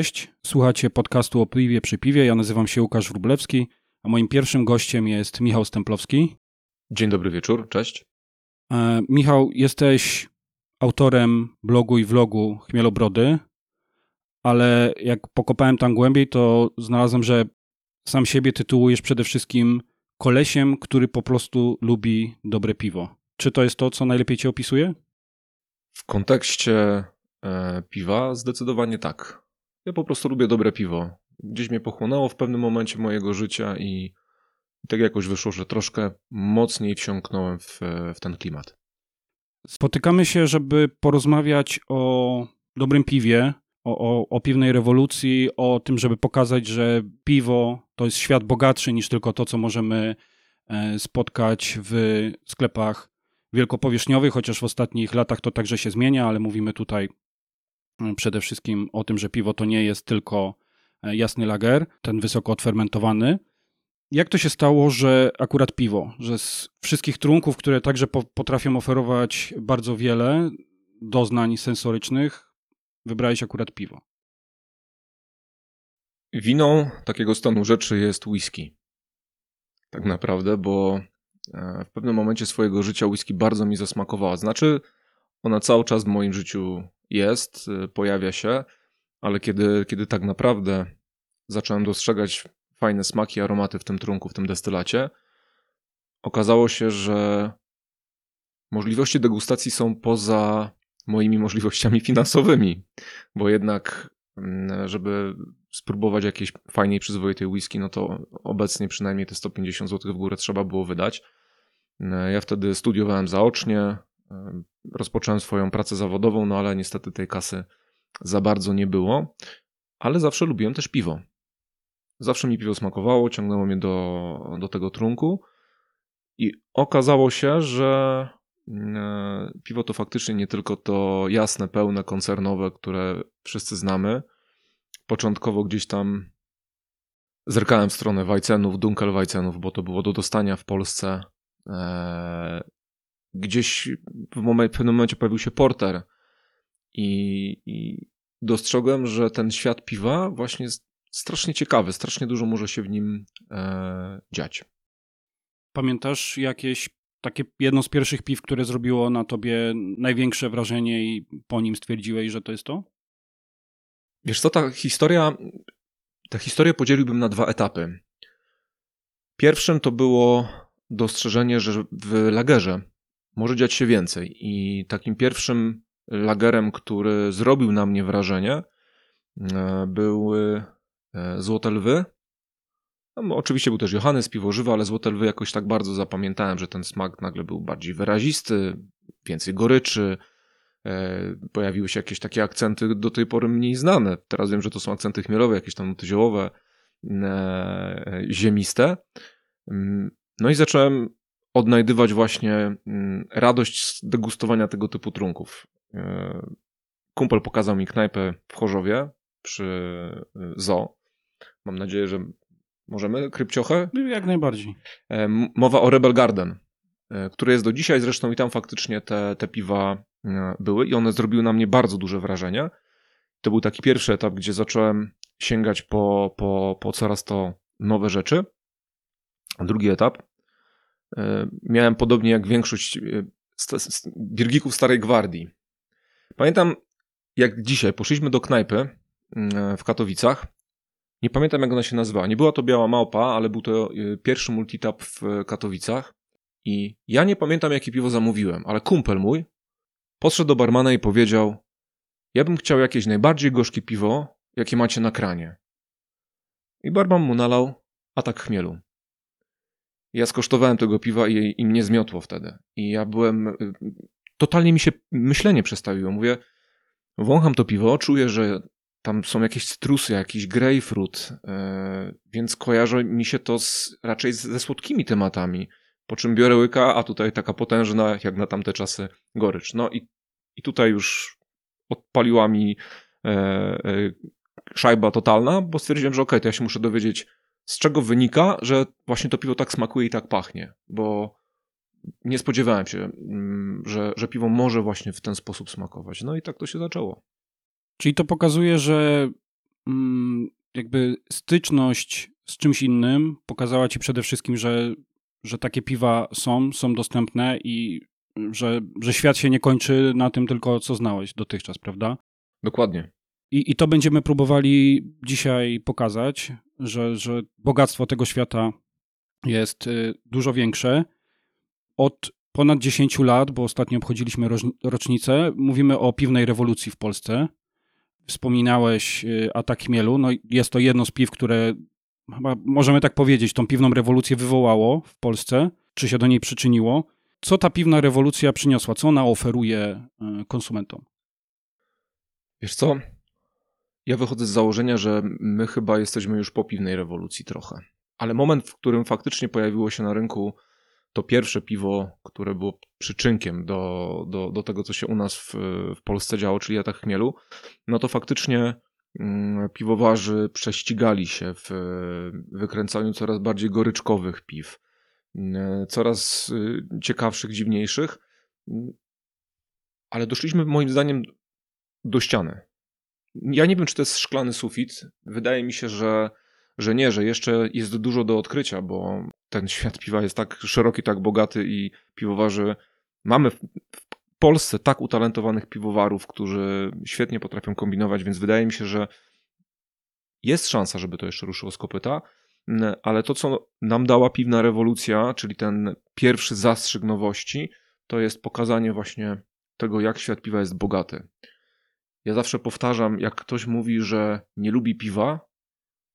cześć. Słuchacie podcastu o piwie przy piwie. Ja nazywam się Łukasz Wrublewski, a moim pierwszym gościem jest Michał Stemplowski. Dzień dobry wieczór, cześć. E, Michał, jesteś autorem blogu i vlogu Chmielobrody, ale jak pokopałem tam głębiej, to znalazłem, że sam siebie tytułujesz przede wszystkim kolesiem, który po prostu lubi dobre piwo. Czy to jest to, co najlepiej cię opisuje? W kontekście e, piwa zdecydowanie tak. Ja po prostu lubię dobre piwo. Gdzieś mnie pochłonęło w pewnym momencie mojego życia i, tak jakoś wyszło, że troszkę mocniej wsiąknąłem w, w ten klimat. Spotykamy się, żeby porozmawiać o dobrym piwie, o, o, o piwnej rewolucji, o tym, żeby pokazać, że piwo to jest świat bogatszy niż tylko to, co możemy e, spotkać w sklepach wielkopowierzchniowych, chociaż w ostatnich latach to także się zmienia, ale mówimy tutaj przede wszystkim o tym, że piwo to nie jest tylko e, jasny lager, ten wysoko odfermentowany. Jak to się stało, że akurat piwo, że z wszystkich trunków, które także potrafią oferować bardzo wiele doznań sensorycznych, wybrałeś akurat piwo? Winą takiego stanu rzeczy jest whisky. Tak naprawdę, bo e, w pewnym momencie swojego życia whisky bardzo mi zasmakowała. Znaczy, ona cały czas w moim życiu jest, e, pojawia się, ale kiedy, kiedy tak naprawdę zacząłem dostrzegać fajne smaki, aromaty w tym trunku, w tym destylacie, okazało się, że możliwości degustacji są poza moimi możliwościami finansowymi, bo jednak, mm, żeby spróbować jakiejś fajnej, przyzwoitej whisky, no to obecnie przynajmniej te 150 zł w górę trzeba było wydać. Mm, ja wtedy studiowałem zaocznie, rozpocząłem swoją pracę zawodową, no ale niestety tej kasy za bardzo nie było, ale zawsze lubiłem też piwo. Zawsze mi piwo smakowało, ciągnęło mnie do, do tego trunku i okazało się, że E, piwo to faktycznie nie tylko to jasne, pełne, koncernowe, które wszyscy znamy. Początkowo gdzieś tam zerkałem w stronę Weizenów, Dunkelweizenów, bo to było do dostania w Polsce. Gdzieś w, moment, w pewnym momencie pojawił się porter i, i dostrzegłem, że ten świat piwa właśnie jest strasznie ciekawy, strasznie dużo może się w nim e, dziać. Pamiętasz jakieś takie jedno z pierwszych piw, które zrobiło na tobie największe wrażenie i po nim stwierdziłeś, że to jest to? Wiesz co, ta historia, tę historię podzieliłbym na dwa etapy. Pierwszym to było dostrzeżenie, że w lagerze może dziać się więcej i takim pierwszym lagerem, który zrobił na mnie wrażenie, e, były e, Złote Lwy no, oczywiście był też Johannes piwożywa, ale Złote Lwy jakoś tak bardzo zapamiętałem, że ten smak nagle był bardziej wyrazisty, więcej goryczy, e, pojawiły się jakieś takie akcenty do tej pory mniej znane. Teraz wiem, że to są akcenty chmielowe, jakieś tam ziołowe, ziemiste. Mm, no i zacząłem odnajdywać właśnie mm, radość z degustowania tego typu trunków. E, kumpel pokazał mi knajpę w Chorzowie przy zoo. Mam nadzieję, że Możemy? Krypciochę? Jak najbardziej. E, mowa o Rebel Garden, e, który jest do dzisiaj zresztą i tam faktycznie te, te piwa były i one zrobiły na mnie bardzo duże wrażenie. To był taki pierwszy etap, gdzie zacząłem sięgać po, po, po coraz to nowe rzeczy. A drugi etap miałem podobnie jak większość birgików Starej Gwardii. Pamiętam, jak dzisiaj poszliśmy do knajpy w Katowicach nie pamiętam, jak ona się nazywała. Nie była to Biała Małpa, ale był to y, pierwszy multitap w Katowicach. I ja nie pamiętam, jakie piwo zamówiłem, ale kumpel mój podszedł do barmana i powiedział: Ja bym chciał jakieś najbardziej gorzkie piwo, jakie macie na kranie. I barman mu nalał atak chmielu. Ja skosztowałem tego piwa i, i mnie zmiotło wtedy. I ja byłem. Y, totalnie mi się myślenie przestawiło. Mówię, wącham to piwo, czuję, że tam są jakieś cytrusy, jakiś grapefruit, yy, więc kojarzy mi się to z, raczej ze słodkimi tematami. Po czym biorę łyka, a tutaj taka potężna, jak na tamte czasy, gorycz. No i, i tutaj już odpaliła mi yy, yy, szajba totalna, bo stwierdziłem, że okej, okay, to ja się muszę dowiedzieć, z czego wynika, że właśnie to piwo tak smakuje i tak pachnie, bo nie spodziewałem się, mm, że, że piwo może właśnie w ten sposób smakować. No i tak to się zaczęło. Czyli to pokazuje, że mm, jakby styczność z czymś innym pokazała ci przede wszystkim, że, że takie piwa są, są dostępne i że, że świat się nie kończy na tym tylko, co znałeś dotychczas, prawda? Dokładnie. I, I to będziemy próbowali dzisiaj pokazać, że, że bogactwo tego świata jest y, dużo większe. Od ponad 10 lat, bo ostatnio obchodziliśmy rocznicę, mówimy o piwnej rewolucji w Polsce. Wspominałeś y, atak chmielu. No, jest to jedno z piw, które chyba możemy tak powiedzieć, tą piwną rewolucję wywołało w Polsce, czy się do niej przyczyniło. Co ta piwna rewolucja przyniosła? Co ona oferuje y, konsumentom? Wiesz co? Ja wychodzę z założenia, że my chyba jesteśmy już po piwnej rewolucji trochę. Ale moment, w którym faktycznie pojawiło się na rynku to pierwsze piwo, które było przyczynkiem do, do, do tego, co się u nas w, w Polsce działo, czyli atak chmielu, no to faktycznie mm, piwowarzy prześcigali się w wykręcaniu coraz bardziej goryczkowych piw, mm, coraz y, ciekawszych, dziwniejszych, ale doszliśmy moim zdaniem do ściany. Ja nie wiem, czy to jest szklany sufit. Wydaje mi się, że, że nie, że jeszcze jest dużo do odkrycia, bo ten świat piwa jest tak szeroki, tak bogaty i piwowarzy. Mamy w Polsce tak utalentowanych piwowarów, którzy świetnie potrafią kombinować, więc wydaje mi się, że jest szansa, żeby to jeszcze ruszyło z kopyta. Ale to, co nam dała piwna rewolucja, czyli ten pierwszy zastrzyk nowości, to jest pokazanie właśnie tego, jak świat piwa jest bogaty. Ja zawsze powtarzam, jak ktoś mówi, że nie lubi piwa,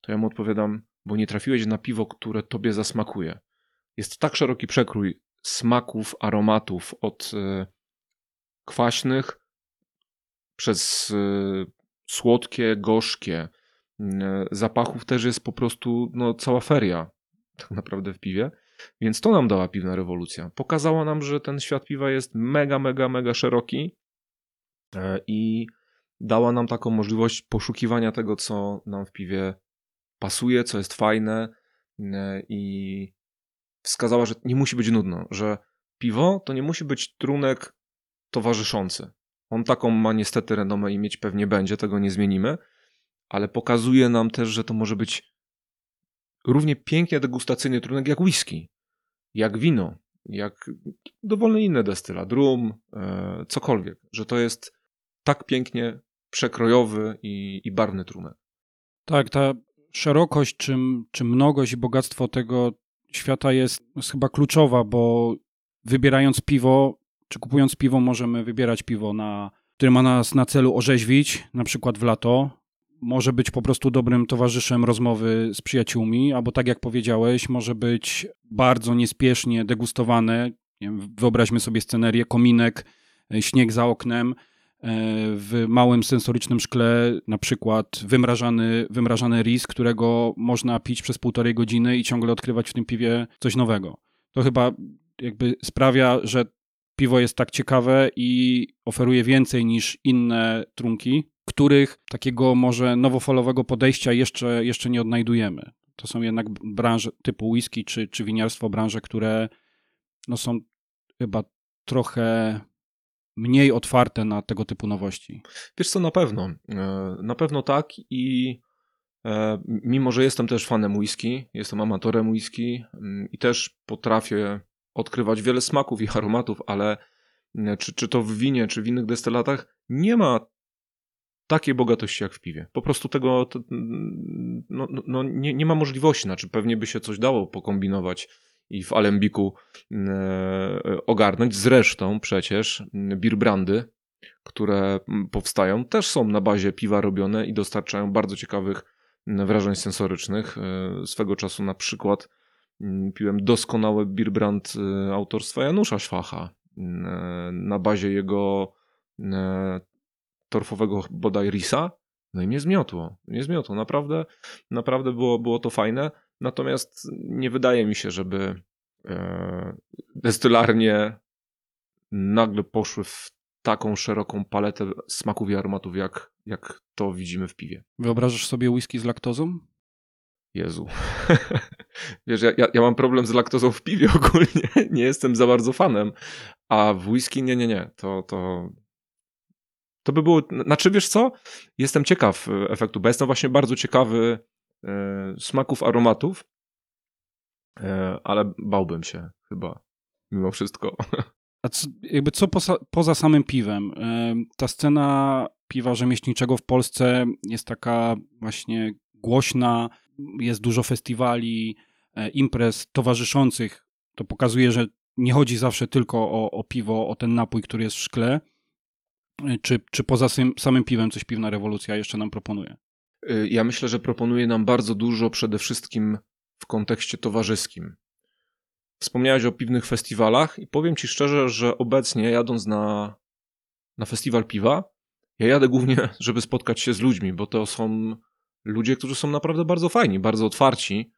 to ja mu odpowiadam, bo nie trafiłeś na piwo, które tobie zasmakuje. Jest tak szeroki przekrój smaków, aromatów od y, kwaśnych przez y, słodkie, gorzkie. Y, zapachów też jest po prostu no, cała feria tak naprawdę w piwie. Więc to nam dała piwna rewolucja. Pokazała nam, że ten świat piwa jest mega, mega, mega szeroki i dała nam taką możliwość poszukiwania tego, co nam w piwie pasuje, co jest fajne e, i wskazała, że nie musi być nudno, że piwo to nie musi być trunek towarzyszący. On taką ma niestety renomę i mieć pewnie będzie, tego nie zmienimy, ale pokazuje nam też, że to może być równie pięknie degustacyjny trunek jak whisky, jak wino, jak dowolne inne destylat, rum, e, cokolwiek, że to jest tak pięknie przekrojowy i, i barwny. Tak, ta szerokość, czy, czy mnogość i bogactwo tego świata jest, jest chyba kluczowa, bo wybierając piwo, czy kupując piwo, możemy wybierać piwo, na, które ma nas na celu orzeźwić, na przykład w lato. Może być po prostu dobrym towarzyszem rozmowy z przyjaciółmi, albo tak jak powiedziałeś, może być bardzo niespiesznie degustowane. Wyobraźmy sobie scenerię, kominek, śnieg za oknem, E, w małym sensorycznym szkle na przykład wymrażany, wymrażany ris, którego można pić przez półtorej godziny i ciągle odkrywać w tym piwie coś nowego. To chyba jakby sprawia, że piwo jest tak ciekawe i oferuje więcej niż inne trunki, których takiego może nowofalowego podejścia jeszcze, jeszcze nie odnajdujemy. To są jednak branże typu whisky czy, czy winiarstwo, branże, które no są chyba trochę mniej otwarte na tego typu nowości? Wiesz co, na pewno. E, na pewno tak i e, mimo, że jestem też fanem whisky, jestem amatorem whisky mm, i też potrafię odkrywać wiele smaków i aromatów, ale mm, czy, czy to w winie, czy w innych destylatach, nie ma takiej bogatości jak w piwie. Po prostu tego no, no, no, nie, nie ma możliwości, znaczy pewnie by się coś dało pokombinować i w Alembiku mm, e, ogarnąć. Zresztą przecież mm, beer które mm, powstają, też są na bazie piwa robione i dostarczają bardzo ciekawych wrażeń sensorycznych. E, swego czasu na przykład piłem doskonały beer brand e, autorstwa Janusza Szwacha na bazie jego torfowego bodaj risa. No i mnie zmiotło. Mnie zmiotło. Naprawdę, naprawdę było, było to fajne. Natomiast nie wydaje mi się, żeby e, destylarnie nagle poszły w taką szeroką paletę smaków i aromatów, jak, jak to widzimy w piwie. Wyobrażasz sobie whisky z laktozą? Jezu. Wiesz, ja, ja, ja, mam problem z laktozą w piwie ogólnie. Nie jestem za bardzo fanem. A w whisky nie, nie, nie. To, to, To by było, znaczy wiesz co? Jestem ciekaw e, efektu, bo jestem właśnie bardzo ciekawy smaków, aromatów, e, ale bałbym się chyba mimo wszystko. A co, jakby co poza, poza samym piwem? E, ta scena piwa rzemieślniczego w Polsce jest taka właśnie głośna, jest dużo festiwali, e, imprez towarzyszących. To pokazuje, że nie chodzi zawsze tylko o, o piwo, o ten napój, który jest w szkle. E, czy, czy poza samym piwem coś piwna rewolucja jeszcze nam proponuje? Y, ja myślę, że proponuje nam bardzo dużo przede wszystkim w kontekście towarzyskim. Wspomniałeś o piwnych festiwalach i powiem ci szczerze, że obecnie jadąc na, na festiwal piwa, ja jadę głównie, żeby spotkać się z ludźmi, bo to są ludzie, którzy są naprawdę bardzo fajni, bardzo otwarci,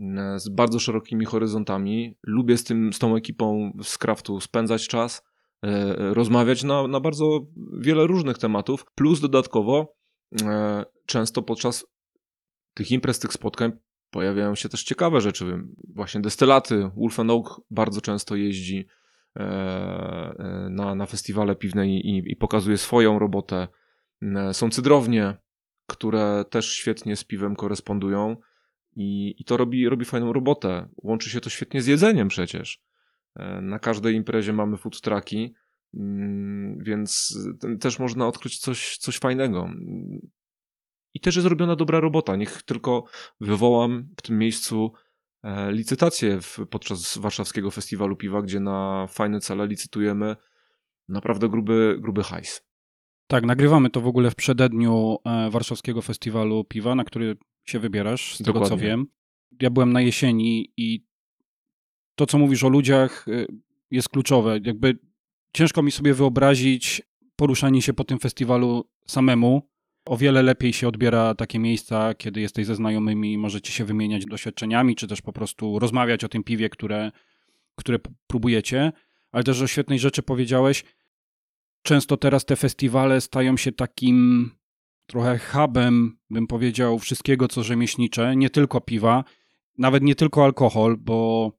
e, z bardzo szerokimi horyzontami. Lubię z, tym, z tą ekipą z Craftu spędzać czas, e, rozmawiać na, na bardzo wiele różnych tematów, plus dodatkowo e, często podczas tych imprez, tych spotkań pojawiają się też ciekawe rzeczy. Właśnie destylaty. Wolf Oak bardzo często jeździ e, e, na, na festiwale piwne i, i pokazuje swoją robotę. E, są cydrownie, które też świetnie z piwem korespondują i, i to robi, robi fajną robotę. Łączy się to świetnie z jedzeniem przecież. Na każdej imprezie mamy food trucki, więc też można odkryć coś, coś fajnego. I też jest zrobiona dobra robota. Niech tylko wywołam w tym miejscu e, licytację w, podczas warszawskiego festiwalu piwa, gdzie na fajne cele licytujemy naprawdę gruby, gruby hajs. Tak, nagrywamy to w ogóle w przededniu e, warszawskiego festiwalu piwa, na który się wybierasz, z Dokładnie. tego co wiem. Ja byłem na jesieni i to, co mówisz o ludziach, e, jest kluczowe. Jakby ciężko mi sobie wyobrazić poruszanie się po tym festiwalu samemu, o wiele lepiej się odbiera takie miejsca, kiedy jesteś ze znajomymi, możecie się wymieniać doświadczeniami, czy też po prostu rozmawiać o tym piwie, które, które próbujecie. Ale też o świetnej rzeczy powiedziałeś. Często teraz te festiwale stają się takim trochę hubem, bym powiedział, wszystkiego, co rzemieślnicze, nie tylko piwa, nawet nie tylko alkohol, bo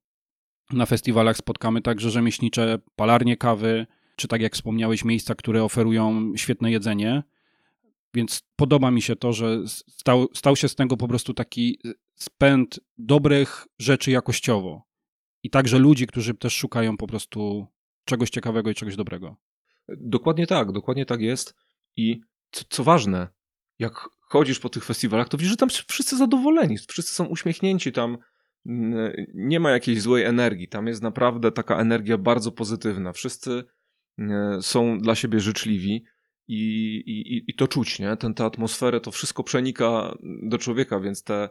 na festiwalach spotkamy także rzemieślnicze palarnie kawy, czy tak jak wspomniałeś, miejsca, które oferują świetne jedzenie. Więc podoba mi się to, że stał, stał się z tego po prostu taki y, spęd dobrych rzeczy jakościowo. I także ludzi, którzy też szukają po prostu czegoś ciekawego i czegoś dobrego. Dokładnie tak, dokładnie tak jest. I co, co ważne, jak chodzisz po tych festiwalach, to widzisz, że tam wszyscy zadowoleni, wszyscy są uśmiechnięci, tam nie ma jakiejś złej energii, tam jest naprawdę taka energia bardzo pozytywna. Wszyscy mm, są dla siebie życzliwi i, i, i to czuć, nie? Ten, tę atmosferę, to wszystko przenika do człowieka, więc te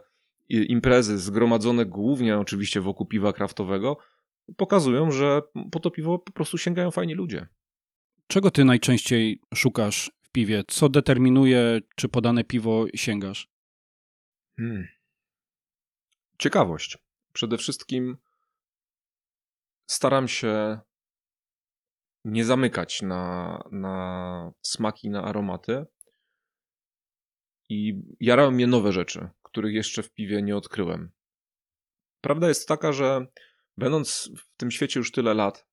imprezy zgromadzone głównie oczywiście wokół piwa kraftowego pokazują, że po to piwo po prostu sięgają fajni ludzie. Czego ty najczęściej szukasz w piwie? Co determinuje, czy podane piwo sięgasz? Hmm. Ciekawość. Przede wszystkim staram się nie zamykać na, na smaki, na aromaty. I jarają mnie nowe rzeczy, których jeszcze w piwie nie odkryłem. Prawda jest taka, że będąc w tym świecie już tyle lat,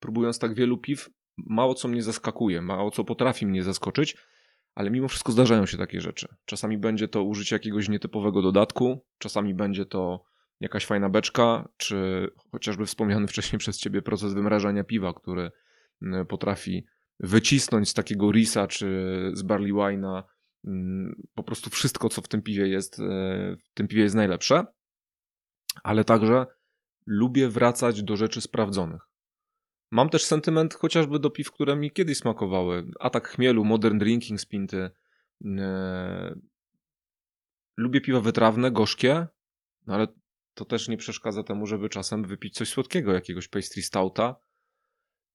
próbując tak wielu piw, mało co mnie zaskakuje, mało co potrafi mnie zaskoczyć, ale mimo wszystko zdarzają się takie rzeczy. Czasami będzie to użycie jakiegoś nietypowego dodatku, czasami będzie to jakaś fajna beczka, czy chociażby wspomniany wcześniej przez ciebie proces wymrażania piwa, który Y, potrafi wycisnąć z takiego risa czy z barley wine'a mm, po prostu wszystko, co w tym piwie jest, y, w tym piwie jest najlepsze, ale także lubię wracać do rzeczy sprawdzonych. Mam też sentyment chociażby do piw, które mi kiedyś smakowały. Atak chmielu, Modern Drinking z Pinty. Y, lubię piwa wytrawne, gorzkie, no ale to też nie przeszkadza temu, żeby czasem wypić coś słodkiego, jakiegoś pastry stouta,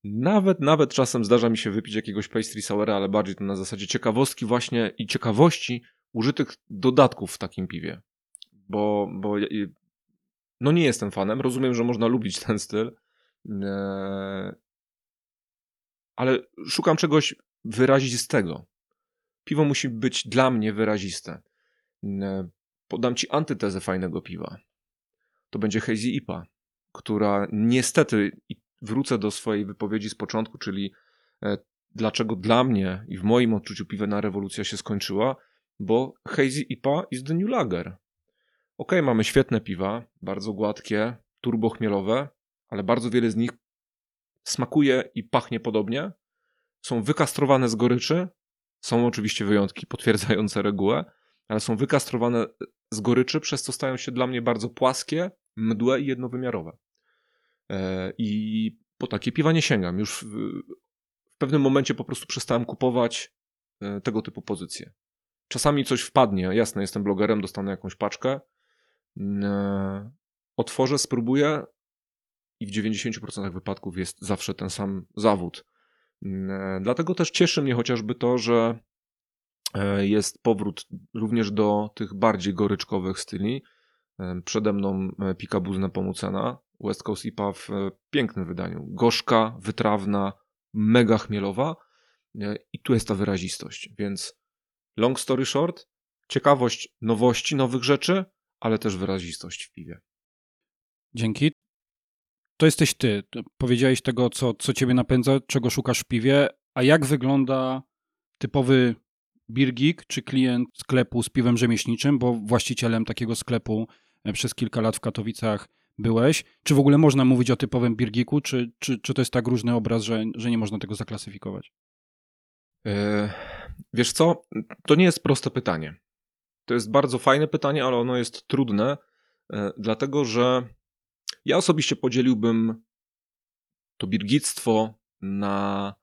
nawet, nawet czasem zdarza mi się wypić jakiegoś pastry soura, ale bardziej to na zasadzie ciekawostki właśnie i ciekawości użytych dodatków w takim piwie. Bo, bo no nie jestem fanem, rozumiem, że można lubić ten styl, e, ale szukam czegoś wyrazistego. Piwo musi być dla mnie wyraziste. E, podam ci antytezę fajnego piwa. To będzie Hazy IPA, która niestety, i wrócę do swojej wypowiedzi z początku, czyli e, dlaczego dla mnie i w moim odczuciu piwna rewolucja się skończyła, bo Hazy IPA is the new lager. Ok, mamy świetne piwa, bardzo gładkie, turbochmielowe, ale bardzo wiele z nich smakuje i pachnie podobnie. Są wykastrowane z goryczy. Są oczywiście wyjątki potwierdzające regułę, ale są wykastrowane z goryczy, przez co stają się dla mnie bardzo płaskie, mdłe i jednowymiarowe. E, I po takie piwa nie sięgam. Już w pewnym momencie po prostu przestałem kupować e, tego typu pozycje. Czasami coś wpadnie, jasne, jestem blogerem, dostanę jakąś paczkę, e, otworzę, spróbuję i w 90% wypadków jest zawsze ten sam zawód. Dlatego też cieszy mnie chociażby to, że jest powrót również do tych bardziej goryczkowych styli. Przede mną Pikabuz Nepomucena, West Coast IPA w e, pięknym wydaniu. Gorzka, wytrawna, mega chmielowa e, i tu jest ta wyrazistość. Więc long story short, ciekawość nowości, nowych rzeczy, ale też wyrazistość w piwie. Dzięki. To jesteś ty. Powiedziałeś tego, co, co ciebie napędza, czego szukasz w piwie, a jak wygląda typowy beer geek, czy klient sklepu z piwem rzemieślniczym, bo właścicielem takiego sklepu e, przez kilka lat w Katowicach byłeś. Czy w ogóle można mówić o typowym birgiku, czy, czy, czy to jest tak różny obraz, że, że nie można tego zaklasyfikować? E, wiesz co, to nie jest proste pytanie. To jest bardzo fajne pytanie, ale ono jest trudne, e, dlatego że ja osobiście podzieliłbym to birgictwo na,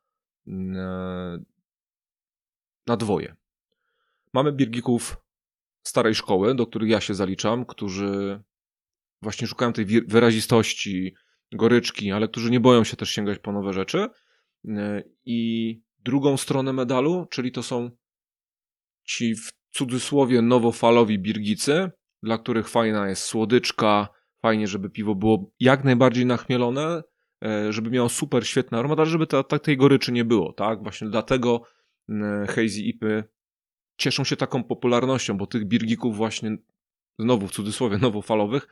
na, dwoje. Mamy birgików starej szkoły, do których ja się zaliczam, którzy właśnie szukają tej wyrazistości, goryczki, ale którzy nie boją się też sięgać po nowe rzeczy. E, I drugą stronę medalu, czyli to są ci w cudzysłowie nowofalowi birgicy, dla których fajna jest słodyczka, fajnie, żeby piwo było jak najbardziej nachmielone, e, żeby miało super świetny aromat, ale żeby ta, ta, tej goryczy nie było, tak? Właśnie dlatego hazy ipy cieszą się taką popularnością, bo tych birgików właśnie znowu w cudzysłowie nowofalowych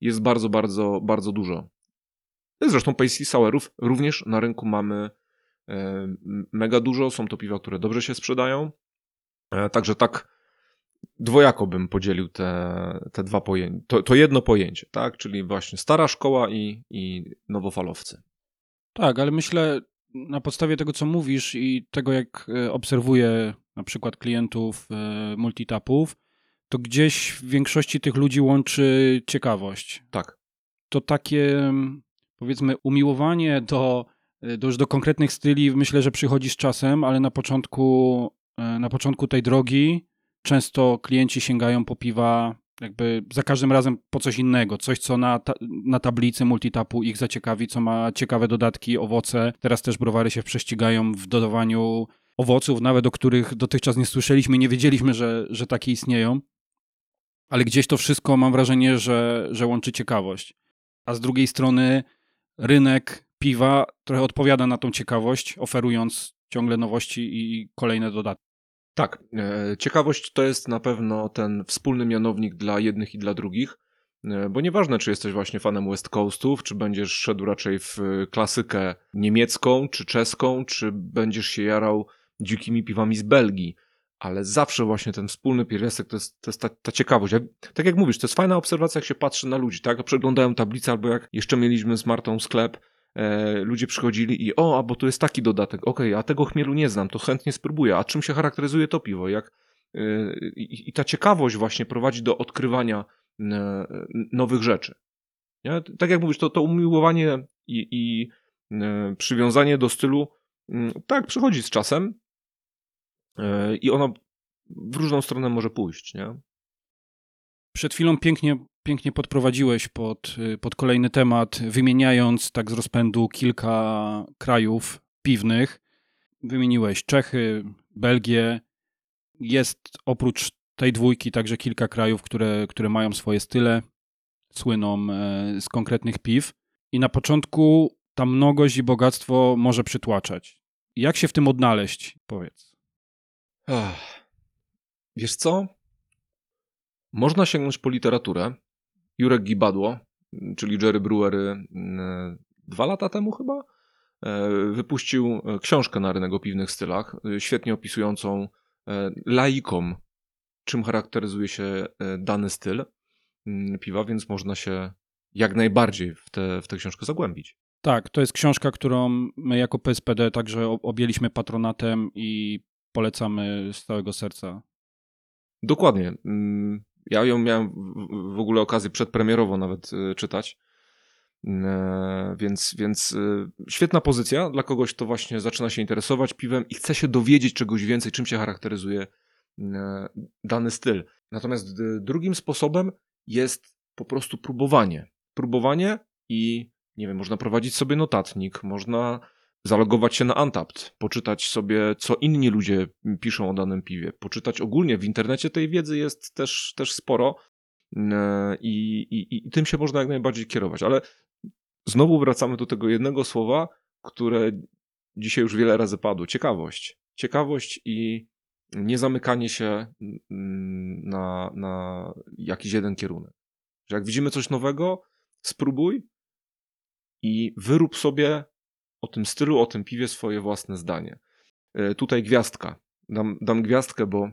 jest bardzo, bardzo, bardzo dużo. Zresztą Paisley Sourów również na rynku mamy e, mega dużo. Są to piwa, które dobrze się sprzedają. E, także tak dwojako bym podzielił te, te dwa pojęcia. To, to jedno pojęcie, tak? Czyli właśnie stara szkoła i, i nowofalowcy. Tak, ale myślę na podstawie tego, co mówisz i tego, jak e, obserwuję na przykład klientów multitapów, to gdzieś w większości tych ludzi łączy ciekawość. Tak. To takie, mm, powiedzmy, umiłowanie do, y, do już do konkretnych styli, myślę, że przychodzi z czasem, ale na początku, na początku tej drogi często klienci sięgają po piwa jakby za każdym razem po coś innego, coś co na, ta, na tablicy multitapu ich zaciekawi, co ma ciekawe dodatki, owoce. Teraz też browary się prześcigają w dodawaniu owoców, nawet o których dotychczas nie słyszeliśmy, nie wiedzieliśmy, że, że takie istnieją ale gdzieś to wszystko mam wrażenie, że, że łączy ciekawość. A z drugiej strony rynek piwa trochę odpowiada na tą ciekawość, oferując ciągle nowości i kolejne dodatki. Tak, e, ciekawość to jest na pewno ten wspólny mianownik dla jednych i dla drugich, e, bo nieważne, czy jesteś właśnie fanem West Coastów, czy będziesz szedł raczej w klasykę niemiecką, czy czeską, czy będziesz się jarał dzikimi piwami z Belgii ale zawsze właśnie ten wspólny pierwiastek to jest, to jest ta, ta ciekawość. Tak jak mówisz, to jest fajna obserwacja, jak się patrzy na ludzi, tak? Przeglądają tablicę, albo jak jeszcze mieliśmy z Martą sklep, e, ludzie przychodzili i o, a bo tu jest taki dodatek, okej, okay, a tego chmielu nie znam, to chętnie spróbuję. A czym się charakteryzuje to piwo? Jak, e, i, I ta ciekawość właśnie prowadzi do odkrywania e, nowych rzeczy. Nie? Tak jak mówisz, to, to umiłowanie i, i e, przywiązanie do stylu, tak, przychodzi z czasem, E, i ono w różną stronę może pójść, nie? Przed chwilą pięknie, pięknie podprowadziłeś pod, y, pod kolejny temat, wymieniając tak z rozpędu kilka krajów piwnych. Wymieniłeś Czechy, Belgię. Jest oprócz tej dwójki także kilka krajów, które, które mają swoje style, słyną e, z konkretnych piw. I na początku ta mnogość i bogactwo może przytłaczać. Jak się w tym odnaleźć, powiedz? Ach. Wiesz co? Można sięgnąć po literaturę. Jurek Gibadło, czyli Jerry Brewery, mm, dwa lata temu chyba, wypuścił książkę na rynek o piwnych stylach, świetnie opisującą laikom, czym charakteryzuje się dany styl mm, piwa, więc można się jak najbardziej w tę w tę książkę zagłębić. Tak, to jest książka, którą my jako PSPD także objęliśmy patronatem i polecamy z całego serca. Dokładnie. Ja ją miałem w ogóle okazję przedpremierowo nawet y, czytać. E, więc, więc y, świetna pozycja dla kogoś, kto właśnie zaczyna się interesować piwem i chce się dowiedzieć czegoś więcej, czym się charakteryzuje e, dany styl. Natomiast drugim sposobem jest po prostu próbowanie. Próbowanie i nie wiem, można prowadzić sobie notatnik, można zalogować się na Antapt, poczytać sobie, co inni ludzie piszą o danym piwie, poczytać ogólnie. W internecie tej wiedzy jest też, też sporo e, i, i, i tym się można jak najbardziej kierować. Ale znowu wracamy do tego jednego słowa, które dzisiaj już wiele razy padło. Ciekawość. Ciekawość i nie zamykanie się na, na jakiś jeden kierunek. Że jak widzimy coś nowego, spróbuj i wyrób sobie o tym stylu, o tym piwie swoje własne zdanie. E, tutaj gwiazdka. Dam, dam gwiazdkę, bo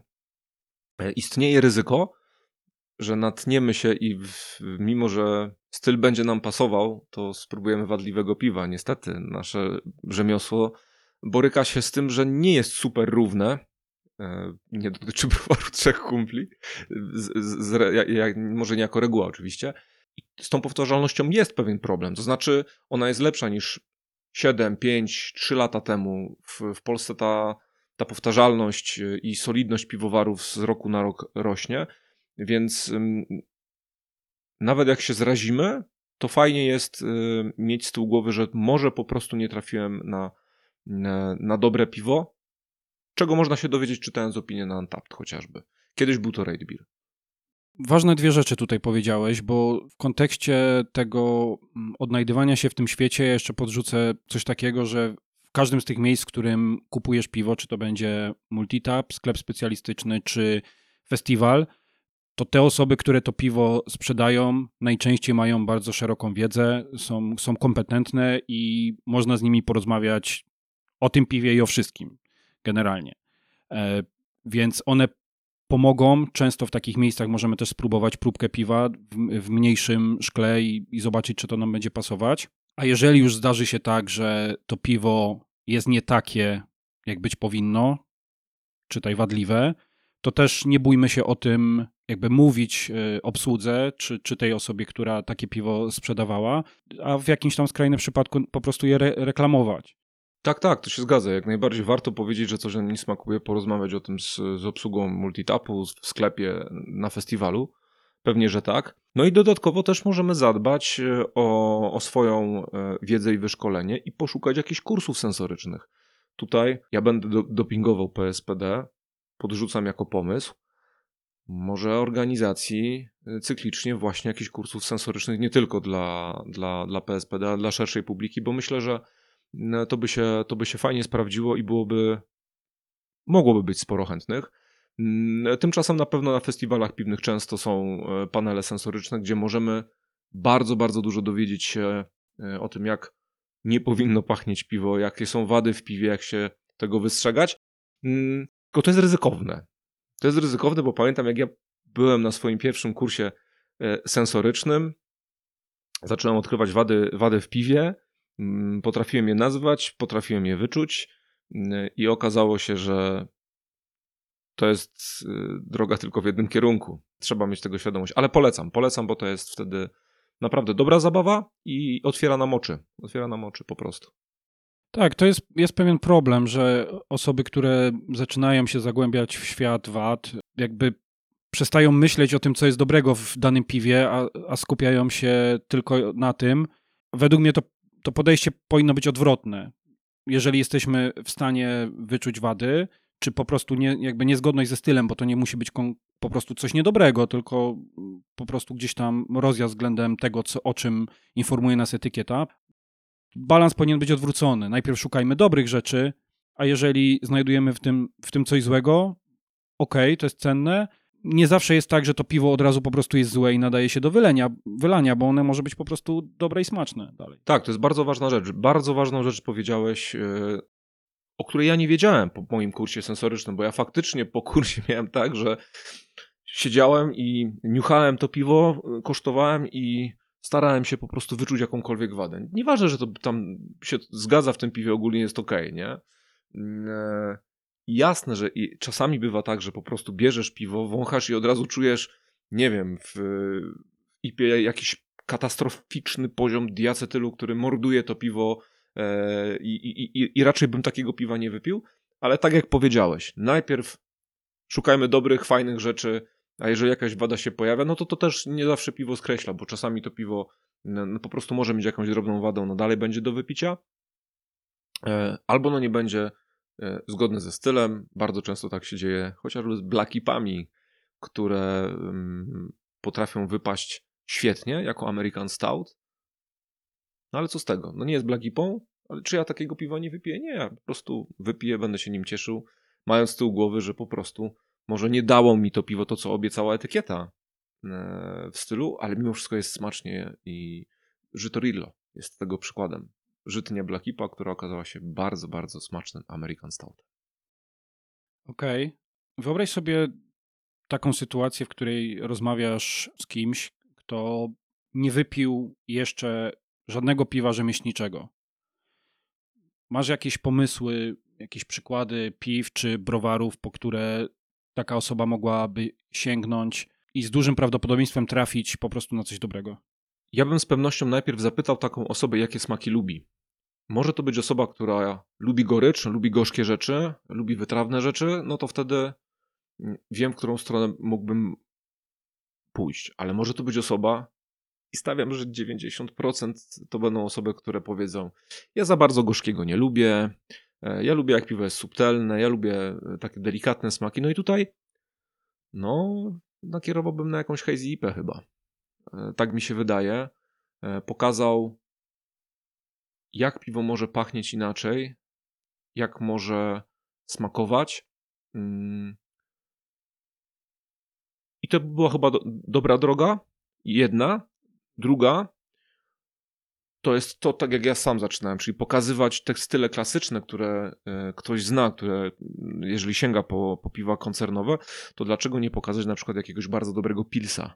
e, istnieje ryzyko, że natniemy się i w, mimo, że styl będzie nam pasował, to spróbujemy wadliwego piwa. Niestety, nasze rzemiosło boryka się z tym, że nie jest super równe. E, nie dotyczy browaru trzech kumpli, z, z, z, ja, ja, może nie jako reguła oczywiście. I z tą powtarzalnością jest pewien problem. To znaczy, ona jest lepsza niż 7, 5, 3 lata temu w, w Polsce ta, ta powtarzalność y, i solidność piwowarów z roku na rok rośnie, więc ym, nawet jak się zrazimy, to fajnie jest y, mieć z tyłu głowy, że może po prostu nie trafiłem na, na, na dobre piwo, czego można się dowiedzieć czytając opinię na Untapped chociażby. Kiedyś był to Raid Beer. Ważne dwie rzeczy tutaj powiedziałeś, bo w kontekście tego mm, odnajdywania się w tym świecie jeszcze podrzucę coś takiego, że w każdym z tych miejsc, w którym kupujesz piwo, czy to będzie multitap, sklep specjalistyczny, czy festiwal, to te osoby, które to piwo sprzedają, najczęściej mają bardzo szeroką wiedzę, są, są kompetentne i można z nimi porozmawiać o tym piwie i o wszystkim generalnie. E, więc one pomogą. Często w takich miejscach możemy też spróbować próbkę piwa w, w mniejszym szkle i, i, zobaczyć, czy to nam będzie pasować. A jeżeli już zdarzy się tak, że to piwo jest nie takie, jak być powinno, czytaj wadliwe, to też nie bójmy się o tym, jakby mówić y, obsłudze, czy, czy tej osobie, która takie piwo sprzedawała, a w jakimś tam skrajnym przypadku po prostu je re reklamować. Tak, tak, to się zgadza. Jak najbardziej warto powiedzieć, że coś nam nie smakuje, porozmawiać o tym z, z obsługą multitapu w sklepie na festiwalu. Pewnie, że tak. No i dodatkowo też możemy zadbać e, o, o swoją e, wiedzę i wyszkolenie i poszukać jakichś kursów sensorycznych. Tutaj ja będę do, dopingował PSPD, podrzucam jako pomysł. Może organizacji e, cyklicznie właśnie jakichś kursów sensorycznych nie tylko dla, dla, dla PSPD, ale dla szerszej publiki, bo myślę, że no, to, by się, to by się fajnie sprawdziło i byłoby, mogłoby być sporo chętnych. Mm, tymczasem na pewno na festiwalach piwnych często są e, panele sensoryczne, gdzie możemy bardzo, bardzo dużo dowiedzieć się e, o tym, jak nie powinno pachnieć piwo, jakie są wady w piwie, jak się tego wystrzegać. Mm, tylko to jest ryzykowne. To jest ryzykowne, bo pamiętam, jak ja byłem na swoim pierwszym kursie e, sensorycznym, zacząłem odkrywać wady, wady w piwie potrafiłem je nazwać, potrafiłem je wyczuć mm, i okazało się, że to jest y, droga tylko w jednym kierunku. Trzeba mieć tego świadomość, ale polecam, polecam, bo to jest wtedy naprawdę dobra zabawa i otwiera nam oczy. Otwiera nam oczy po prostu. Tak, to jest, jest pewien problem, że osoby, które zaczynają się zagłębiać w świat wad, jakby przestają myśleć o tym, co jest dobrego w danym piwie, a, a skupiają się tylko na tym. Według mnie to to podejście powinno być odwrotne. Jeżeli jesteśmy w stanie wyczuć wady, czy po prostu nie, jakby niezgodność ze stylem, bo to nie musi być po prostu coś niedobrego, tylko po prostu gdzieś tam rozjazd względem tego, co, o czym informuje nas etykieta. Balans powinien być odwrócony. Najpierw szukajmy dobrych rzeczy, a jeżeli znajdujemy w tym, w tym coś złego, ok, to jest cenne, nie zawsze jest tak, że to piwo od razu po prostu jest złe i nadaje się do wylenia, wylania, bo one może być po prostu dobre i smaczne dalej. Tak, to jest bardzo ważna rzecz. Bardzo ważną rzecz powiedziałeś, yy, o której ja nie wiedziałem po moim kursie sensorycznym, bo ja faktycznie po kursie miałem tak, że siedziałem i niuchałem to piwo, kosztowałem i starałem się po prostu wyczuć jakąkolwiek wadę. Nieważne, że to tam się zgadza w tym piwie, ogólnie jest ok, nie? Jasne, że czasami bywa tak, że po prostu bierzesz piwo, wąchasz i od razu czujesz, nie wiem, w IPie jakiś katastroficzny poziom diacetylu, który morduje to piwo e, i, i, i raczej bym takiego piwa nie wypił, ale tak jak powiedziałeś, najpierw szukajmy dobrych, fajnych rzeczy, a jeżeli jakaś wada się pojawia, no to to też nie zawsze piwo skreśla, bo czasami to piwo no, no po prostu może mieć jakąś drobną wadę, no dalej będzie do wypicia, e, albo no nie będzie zgodne ze stylem. Bardzo często tak się dzieje chociażby z blackipami, które mm, potrafią wypaść świetnie jako American Stout. No ale co z tego? No nie jest blackipą, ale czy ja takiego piwa nie wypiję? Nie, ja po prostu wypiję, będę się nim cieszył, mając z tyłu głowy, że po prostu może nie dało mi to piwo to, co obiecała etykieta e, w stylu, ale mimo wszystko jest smacznie i Żytorillo jest tego przykładem żytnia Blackipa, która okazała się bardzo, bardzo smacznym American Stout. Okej. Okay. Wyobraź sobie taką sytuację, w której rozmawiasz z kimś, kto nie wypił jeszcze żadnego piwa rzemieślniczego. Masz jakieś pomysły, jakieś przykłady piw czy browarów, po które taka osoba mogłaby sięgnąć i z dużym prawdopodobieństwem trafić po prostu na coś dobrego? Ja bym z pewnością najpierw zapytał taką osobę, jakie smaki lubi. Może to być osoba, która lubi gorycz, lubi gorzkie rzeczy, lubi wytrawne rzeczy, no to wtedy wiem, w którą stronę mógłbym pójść. Ale może to być osoba, i stawiam, że 90% to będą osoby, które powiedzą: Ja za bardzo gorzkiego nie lubię, e, ja lubię, jak piwo jest subtelne, ja lubię e, takie delikatne smaki. No i tutaj, no, nakierowałbym na jakąś hazy IP chyba. E, tak mi się wydaje. Pokazał jak piwo może pachnieć inaczej, jak może smakować. Mm. I to była chyba do, dobra droga. Jedna. Druga to jest to, tak jak ja sam zaczynałem, czyli pokazywać te style klasyczne, które e, ktoś zna, które jeżeli sięga po, po piwa koncernowe, to dlaczego nie pokazać na przykład jakiegoś bardzo dobrego pilsa?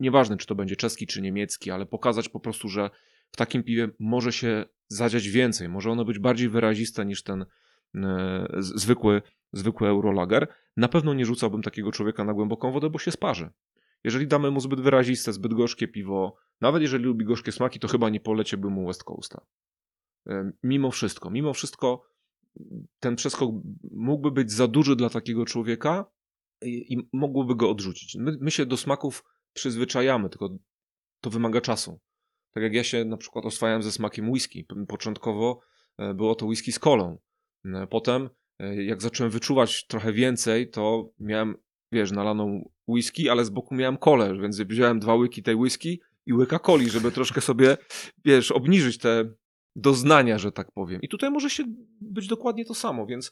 Nieważne, czy to będzie czeski, czy niemiecki, ale pokazać po prostu, że w takim piwie może się zadziać więcej, może ono być bardziej wyraziste niż ten e, zwykły, zwykły Eurolager. Na pewno nie rzucałbym takiego człowieka na głęboką wodę, bo się sparzy. Jeżeli damy mu zbyt wyraziste, zbyt gorzkie piwo, nawet jeżeli lubi gorzkie smaki, to chyba nie poleciłbym mu West Coasta. E, mimo wszystko, mimo wszystko ten przeskok mógłby być za duży dla takiego człowieka i, i mogłoby go odrzucić. My, my się do smaków przyzwyczajamy, tylko to wymaga czasu. Tak jak ja się na przykład oswajałem ze smakiem whisky. Początkowo e, było to whisky z kolą. E, potem, e, jak zacząłem wyczuwać trochę więcej, to miałem, wiesz, nalaną whisky, ale z boku miałem kolę, więc wziąłem dwa łyki tej whisky i łyka coli, żeby troszkę sobie, wiesz, obniżyć te doznania, że tak powiem. I tutaj może się być dokładnie to samo, więc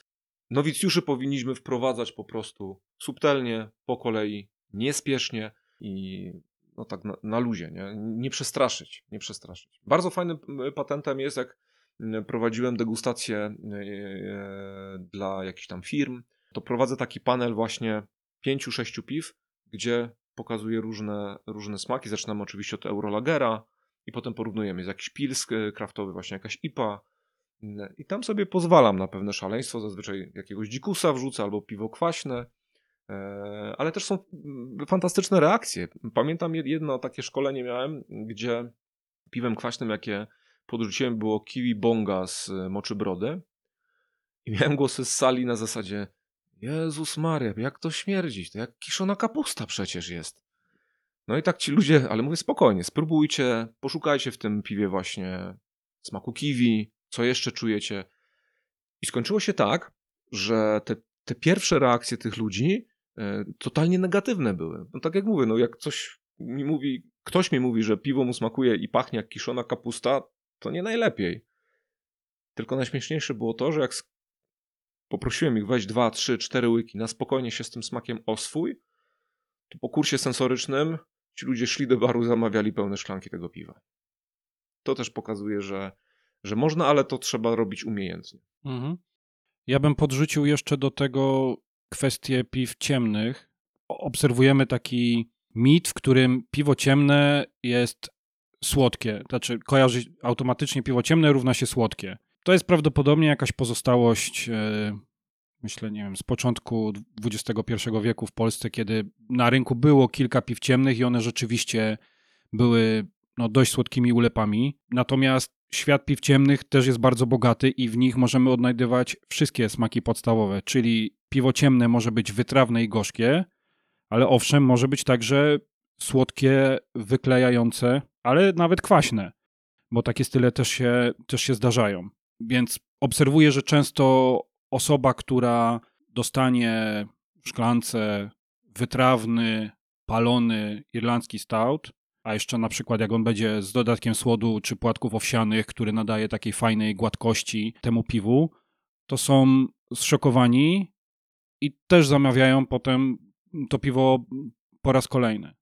nowicjuszy powinniśmy wprowadzać po prostu subtelnie, po kolei, niespiesznie i no tak na, na luzie, nie? nie przestraszyć, nie przestraszyć. Bardzo fajnym patentem jest, jak prowadziłem degustację e, e, dla jakichś tam firm, to prowadzę taki panel właśnie pięciu, sześciu piw, gdzie pokazuję różne, różne smaki. Zaczynamy oczywiście od Eurolagera i potem porównujemy. Jest jakiś pils kraftowy, właśnie jakaś IPA i tam sobie pozwalam na pewne szaleństwo. Zazwyczaj jakiegoś dzikusa wrzucę albo piwo kwaśne E, ale też są mm, fantastyczne reakcje. Pamiętam jedno takie szkolenie miałem, gdzie piwem kwaśnym, jakie podrzuciłem, było kiwi bonga z moczy brody i miałem głosy z sali na zasadzie Jezus Maria, jak to śmierdzi? To jak kiszona kapusta przecież jest. No i tak ci ludzie, ale mówię spokojnie, spróbujcie, poszukajcie w tym piwie właśnie smaku kiwi, co jeszcze czujecie. I skończyło się tak, że te, te pierwsze reakcje tych ludzi E, totalnie negatywne były. No tak jak mówię, no jak coś mi mówi, ktoś mi mówi, że piwo mu smakuje i pachnie jak kiszona kapusta, to nie najlepiej. Tylko najśmieszniejsze było to, że jak poprosiłem ich weź dwa, trzy, cztery łyki, na spokojnie się z tym smakiem oswój, to po kursie sensorycznym ci ludzie szli do baru, zamawiali pełne szklanki tego piwa. To też pokazuje, że, że można, ale to trzeba robić umiejętnie. Mhm. Ja bym podrzucił jeszcze do tego kwestię piw ciemnych. Obserwujemy taki mit, w którym piwo ciemne jest słodkie. Znaczy, kojarzy automatycznie piwo ciemne równa się słodkie. To jest prawdopodobnie jakaś pozostałość, e, myślę, nie wiem, z początku XXI wieku w Polsce, kiedy na rynku było kilka piw ciemnych i one rzeczywiście były no, dość słodkimi ulepami. Natomiast świat piw ciemnych też jest bardzo bogaty i w nich możemy odnajdywać wszystkie smaki podstawowe, czyli piwo ciemne może być wytrawne i gorzkie, ale owszem, może być także słodkie, wyklejające, ale nawet kwaśne, bo takie style też się, też się zdarzają. Więc obserwuję, że często osoba, która dostanie w szklance wytrawny, palony irlandzki stout, a jeszcze na przykład jak on będzie z dodatkiem słodu czy płatków owsianych, który nadaje takiej fajnej gładkości temu piwu, to są zszokowani i też zamawiają potem to piwo po raz kolejny.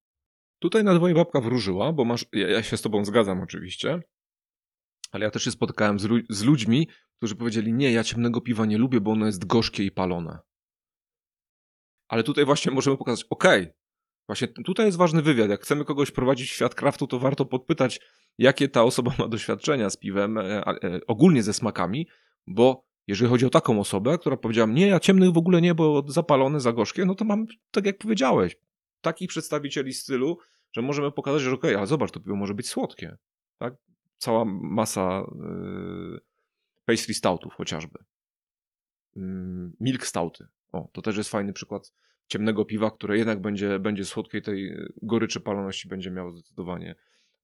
Tutaj na dwoje babka wróżyła, bo masz, ja, ja, się z tobą zgadzam oczywiście, ale ja też się spotkałem z, z ludźmi, którzy powiedzieli, nie, ja ciemnego piwa nie lubię, bo ono jest gorzkie i palone. Ale tutaj właśnie możemy pokazać, okej, okay, właśnie tutaj jest ważny wywiad. Jak chcemy kogoś prowadzić w świat kraftu, to warto podpytać, jakie ta osoba ma doświadczenia z piwem, e, e, ogólnie ze smakami, bo jeżeli chodzi o taką osobę, która powiedziała, nie, ja ciemnych w ogóle nie, bo zapalone, za gorzkie, no to mam, tak jak powiedziałeś, takich przedstawicieli stylu, że możemy pokazać, że okej, okay, ale zobacz, to piwo może być słodkie. Tak? Cała masa yy, pastry stoutów chociażby. Yy, milk stouty. O, to też jest fajny przykład ciemnego piwa, które jednak będzie, będzie słodkie tej goryczy paloności będzie miało zdecydowanie,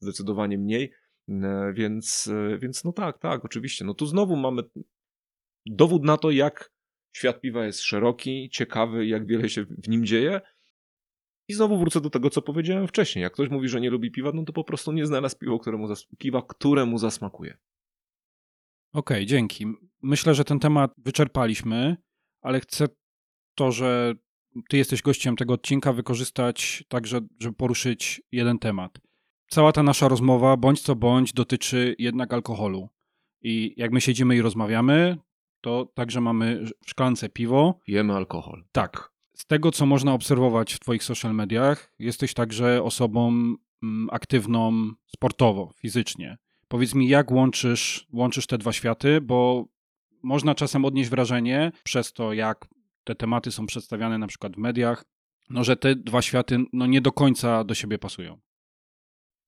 zdecydowanie mniej. Yy, więc, yy, więc no tak, tak, oczywiście. No tu znowu mamy dowód na to, jak świat piwa jest szeroki, ciekawy, jak wiele się w nim dzieje. I znowu wrócę do tego, co powiedziałem wcześniej. Jak ktoś mówi, że nie lubi piwa, no to po prostu nie znalazł piwa, któremu, zas- piwa, któremu zasmakuje. Okej, okay, dzięki. Myślę, że ten temat wyczerpaliśmy, ale chcę to, że ty jesteś gościem tego odcinka, wykorzystać także, żeby poruszyć jeden temat. Cała ta nasza rozmowa, bądź co bądź, dotyczy jednak alkoholu. I jak my siedzimy i rozmawiamy, to także mamy w szklance piwo. Jemy alkohol. Tak. Z tego, co można obserwować w Twoich social mediach, jesteś także osobą mm, aktywną sportowo, fizycznie. Powiedz mi, jak łączysz, łączysz te dwa światy, bo można czasem odnieść wrażenie przez to, jak te tematy są przedstawiane na przykład w mediach, no, że te dwa światy no, nie do końca do siebie pasują.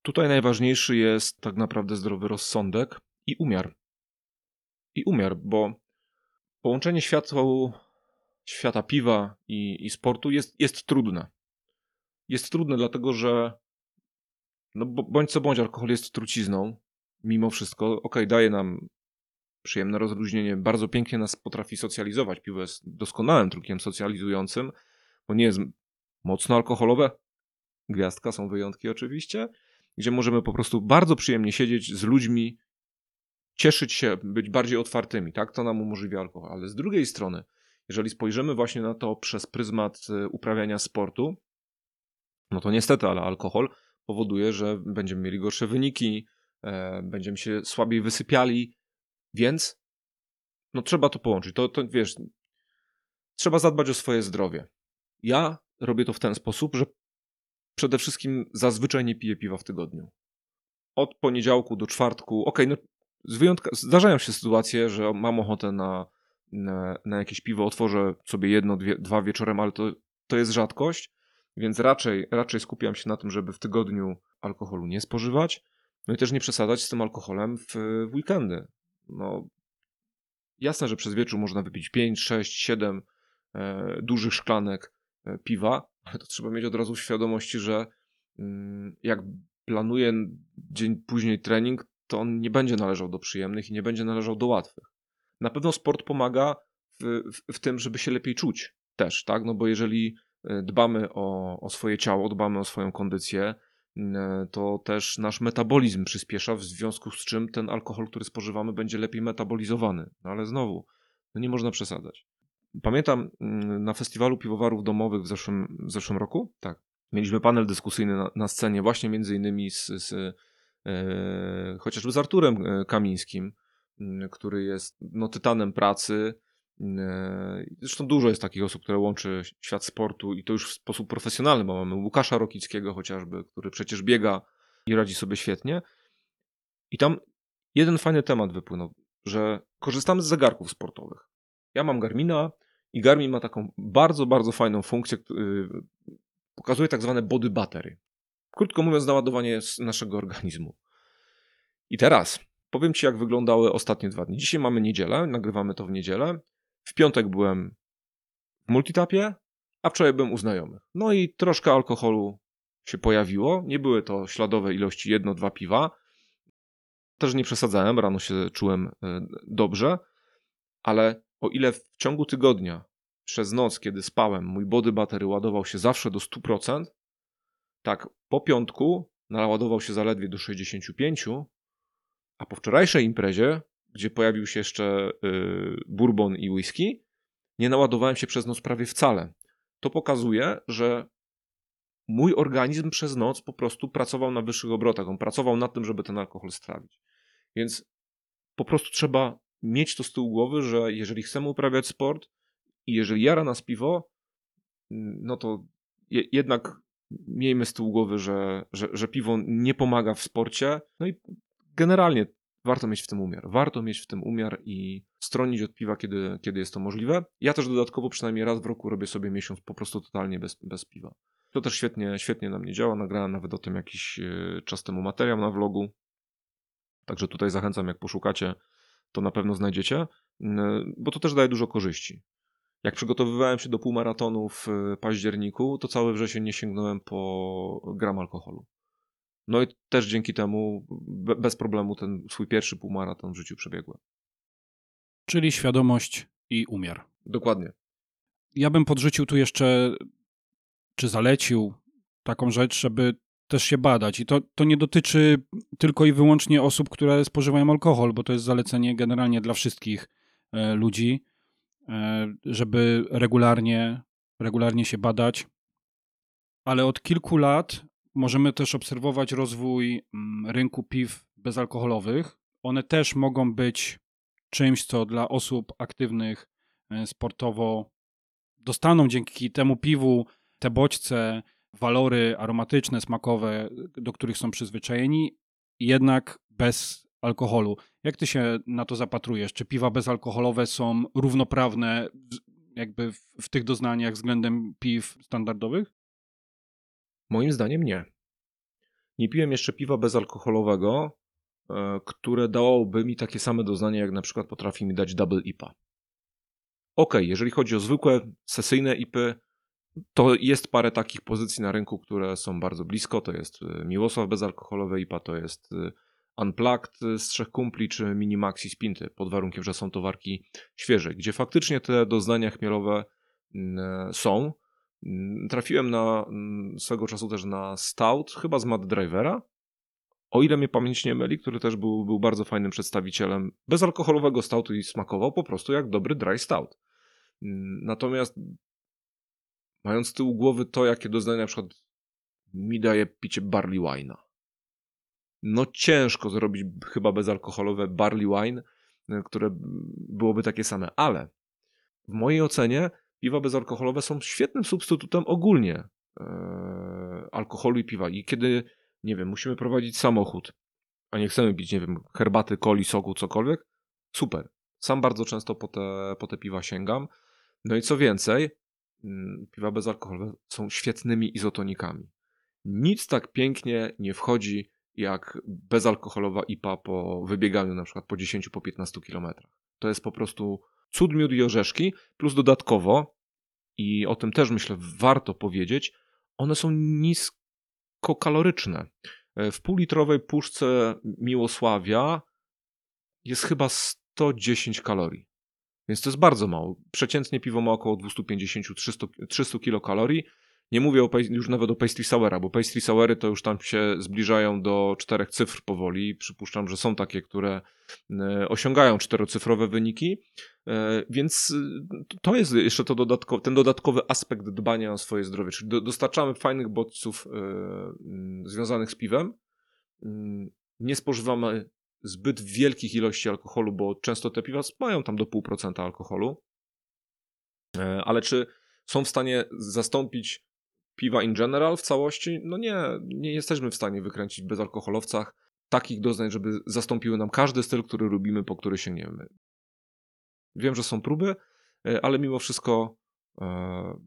Tutaj najważniejszy jest tak naprawdę zdrowy rozsądek i umiar. I umiar, bo połączenie światu, świata piwa i, i sportu jest, jest trudne. Jest trudne, dlatego że no bądź co bądź, alkohol jest trucizną. Mimo wszystko, ok, daje nam przyjemne rozluźnienie, bardzo pięknie nas potrafi socjalizować. Piwo jest doskonałym trukiem socjalizującym, bo nie jest mocno alkoholowe. Gwiazdka, są wyjątki oczywiście, gdzie możemy po prostu bardzo przyjemnie siedzieć z ludźmi, cieszyć się, być bardziej otwartymi, tak? To nam umożliwia alkohol. Ale z drugiej strony, jeżeli spojrzymy właśnie na to przez pryzmat e, uprawiania sportu, no to niestety, ale alkohol powoduje, że będziemy mieli gorsze wyniki, e, będziemy się słabiej wysypiali, więc no trzeba to połączyć. To, to wiesz, trzeba zadbać o swoje zdrowie. Ja robię to w ten sposób, że przede wszystkim zazwyczaj nie piję piwa w tygodniu. Od poniedziałku do czwartku, okej, okay, no z wyjątka, zdarzają się sytuacje, że mam ochotę na, na, na jakieś piwo, otworzę sobie jedno, dwie, dwa wieczorem, ale to, to jest rzadkość, więc raczej, raczej skupiam się na tym, żeby w tygodniu alkoholu nie spożywać, no i też nie przesadzać z tym alkoholem w, w weekendy. No, jasne, że przez wieczór można wypić 5, 6, 7 e, dużych szklanek e, piwa, ale to trzeba mieć od razu świadomości, że mm, jak planuję dzień później trening, to on nie będzie należał do przyjemnych i nie będzie należał do łatwych. Na pewno sport pomaga w, w, w tym, żeby się lepiej czuć też, tak? No bo jeżeli e, dbamy o, o swoje ciało, dbamy o swoją kondycję, to też nasz metabolizm przyspiesza, w związku z czym ten alkohol, który spożywamy, będzie lepiej metabolizowany. No ale znowu, no nie można przesadzać. Pamiętam mm, na festiwalu piwowarów domowych w zeszłym, w zeszłym roku, tak, mieliśmy panel dyskusyjny na, na scenie właśnie między innymi z, z e, chociażby z Arturem e, Kamińskim, który jest no, tytanem pracy. E, zresztą dużo jest takich osób, które łączy świat sportu i to już w sposób profesjonalny, bo mamy Łukasza Rokickiego chociażby, który przecież biega i radzi sobie świetnie. I tam jeden fajny temat wypłynął, że korzystamy z zegarków sportowych. Ja mam Garmina i Garmin ma taką bardzo, bardzo fajną funkcję, y, pokazuje tak zwane body battery. Krótko mówiąc, naładowanie naszego organizmu. I teraz powiem Ci, jak wyglądały ostatnie dwa dni. Dzisiaj mamy niedzielę, nagrywamy to w niedzielę. W piątek byłem w multitapie, a wczoraj byłem u znajomych. No i troszkę alkoholu się pojawiło. Nie były to śladowe ilości jedno, dwa piwa. Też nie przesadzałem, rano się czułem e, dobrze, ale o ile w ciągu tygodnia przez noc, kiedy spałem, mój body battery ładował się zawsze do 100%, tak po piątku naładował się zaledwie do 65%, a po wczorajszej imprezie, gdzie pojawił się jeszcze yy, bourbon i whisky, nie naładowałem się przez noc prawie wcale. To pokazuje, że mój organizm przez noc po prostu pracował na wyższych obrotach. On pracował nad tym, żeby ten alkohol strawić. Więc po prostu trzeba mieć to z tyłu głowy, że jeżeli chcemy uprawiać sport i jeżeli jara nas piwo, no to je, jednak miejmy z tyłu głowy, że, że, że piwo nie pomaga w sporcie. No i generalnie warto mieć w tym umiar. Warto mieć w tym umiar i stronić od piwa, kiedy, kiedy jest to możliwe. Ja też dodatkowo przynajmniej raz w roku robię sobie miesiąc po prostu totalnie bez, bez piwa. To też świetnie, świetnie na mnie działa. Nagrałem nawet o tym jakiś e, czas temu materiał na vlogu. Także tutaj zachęcam, jak poszukacie, to na pewno znajdziecie, bo to też daje dużo korzyści. Jak przygotowywałem się do półmaratonu w e, październiku, to cały wrzesień nie sięgnąłem po gram alkoholu. No i też dzięki temu bez problemu ten swój pierwszy półmaraton w życiu przebiegłem. Czyli świadomość i umiar. Dokładnie. Ja bym podrzucił tu jeszcze, czy zalecił taką rzecz, żeby też się badać. I to, to nie dotyczy tylko i wyłącznie osób, które spożywają alkohol, bo to jest zalecenie generalnie dla wszystkich e, ludzi, e, żeby regularnie, regularnie się badać. Ale od kilku lat możemy też obserwować rozwój mm, rynku piw bezalkoholowych. One też mogą być czymś, co dla osób aktywnych e, sportowo dostaną dzięki temu piwu te bodźce, walory aromatyczne, smakowe, do których są przyzwyczajeni, jednak bez alkoholu. Jak ty się na to zapatrujesz? Czy piwa bezalkoholowe są równoprawne jakby w tych doznaniach względem piw standardowych? Moim zdaniem nie. Nie piłem jeszcze piwa bezalkoholowego, e, które dałoby mi takie same doznania, jak na przykład potrafi mi dać Double IPA. Ok, jeżeli chodzi o zwykłe sesyjne IPy, to jest parę takich pozycji na rynku, które są bardzo blisko. To jest y, Miłosław bezalkoholowy IPA, to jest y, Unplugged z trzech kumpli, czy Minimaxi z Pinty, pod warunkiem, że są towarki świeże, gdzie faktycznie te doznania chmielowe mm, są. Mm, trafiłem na mm, swego czasu też na Stout, chyba z Mad Drivera, o ile mnie pamięć nie myli, który też był, był bardzo fajnym przedstawicielem bezalkoholowego stoutu i smakował po prostu jak dobry dry stout. Natomiast mając z tyłu głowy to, jakie doznania na przykład mi daje picie barley wine'a. No ciężko zrobić chyba bezalkoholowe barley wine, e, które byłoby takie same, ale w mojej ocenie piwa bezalkoholowe są świetnym substytutem ogólnie e, alkoholu i piwa. I kiedy, nie wiem, musimy prowadzić samochód, a nie chcemy pić, nie wiem, herbaty, coli, soku, cokolwiek, super. Sam bardzo często po te, po te piwa sięgam. No i co więcej, Mm, piwa bezalkoholowe są świetnymi izotonikami. Nic tak pięknie nie wchodzi jak bezalkoholowa IPA po wybieganiu na przykład po 10, po 15 kilometrach. To jest po prostu cud, miód i orzeszki, plus dodatkowo, i o tym też myślę warto powiedzieć, one są niskokaloryczne. E, w półlitrowej puszce Miłosławia jest chyba 110 kalorii. Więc to jest bardzo mało. Przeciętnie piwo ma około 250-300 kilokalorii Nie mówię o, już nawet o pastry soura, bo pastry soury to już tam się zbliżają do czterech cyfr powoli. Przypuszczam, że są takie, które e, osiągają czterocyfrowe wyniki, e, więc e, to jest jeszcze to dodatkowe, ten dodatkowy aspekt dbania o swoje zdrowie, czyli dostarczamy fajnych bodźców związanych z piwem, nie spożywamy zbyt wielkich ilości alkoholu, bo często te piwa mają tam do 0,5% alkoholu, ale czy są w stanie zastąpić piwa in general w całości? No nie, nie jesteśmy w stanie wykręcić w bezalkoholowcach takich doznań, żeby zastąpiły nam każdy styl, który lubimy, po który sięgniemy. Wiem, że są próby, e, ale mimo wszystko e,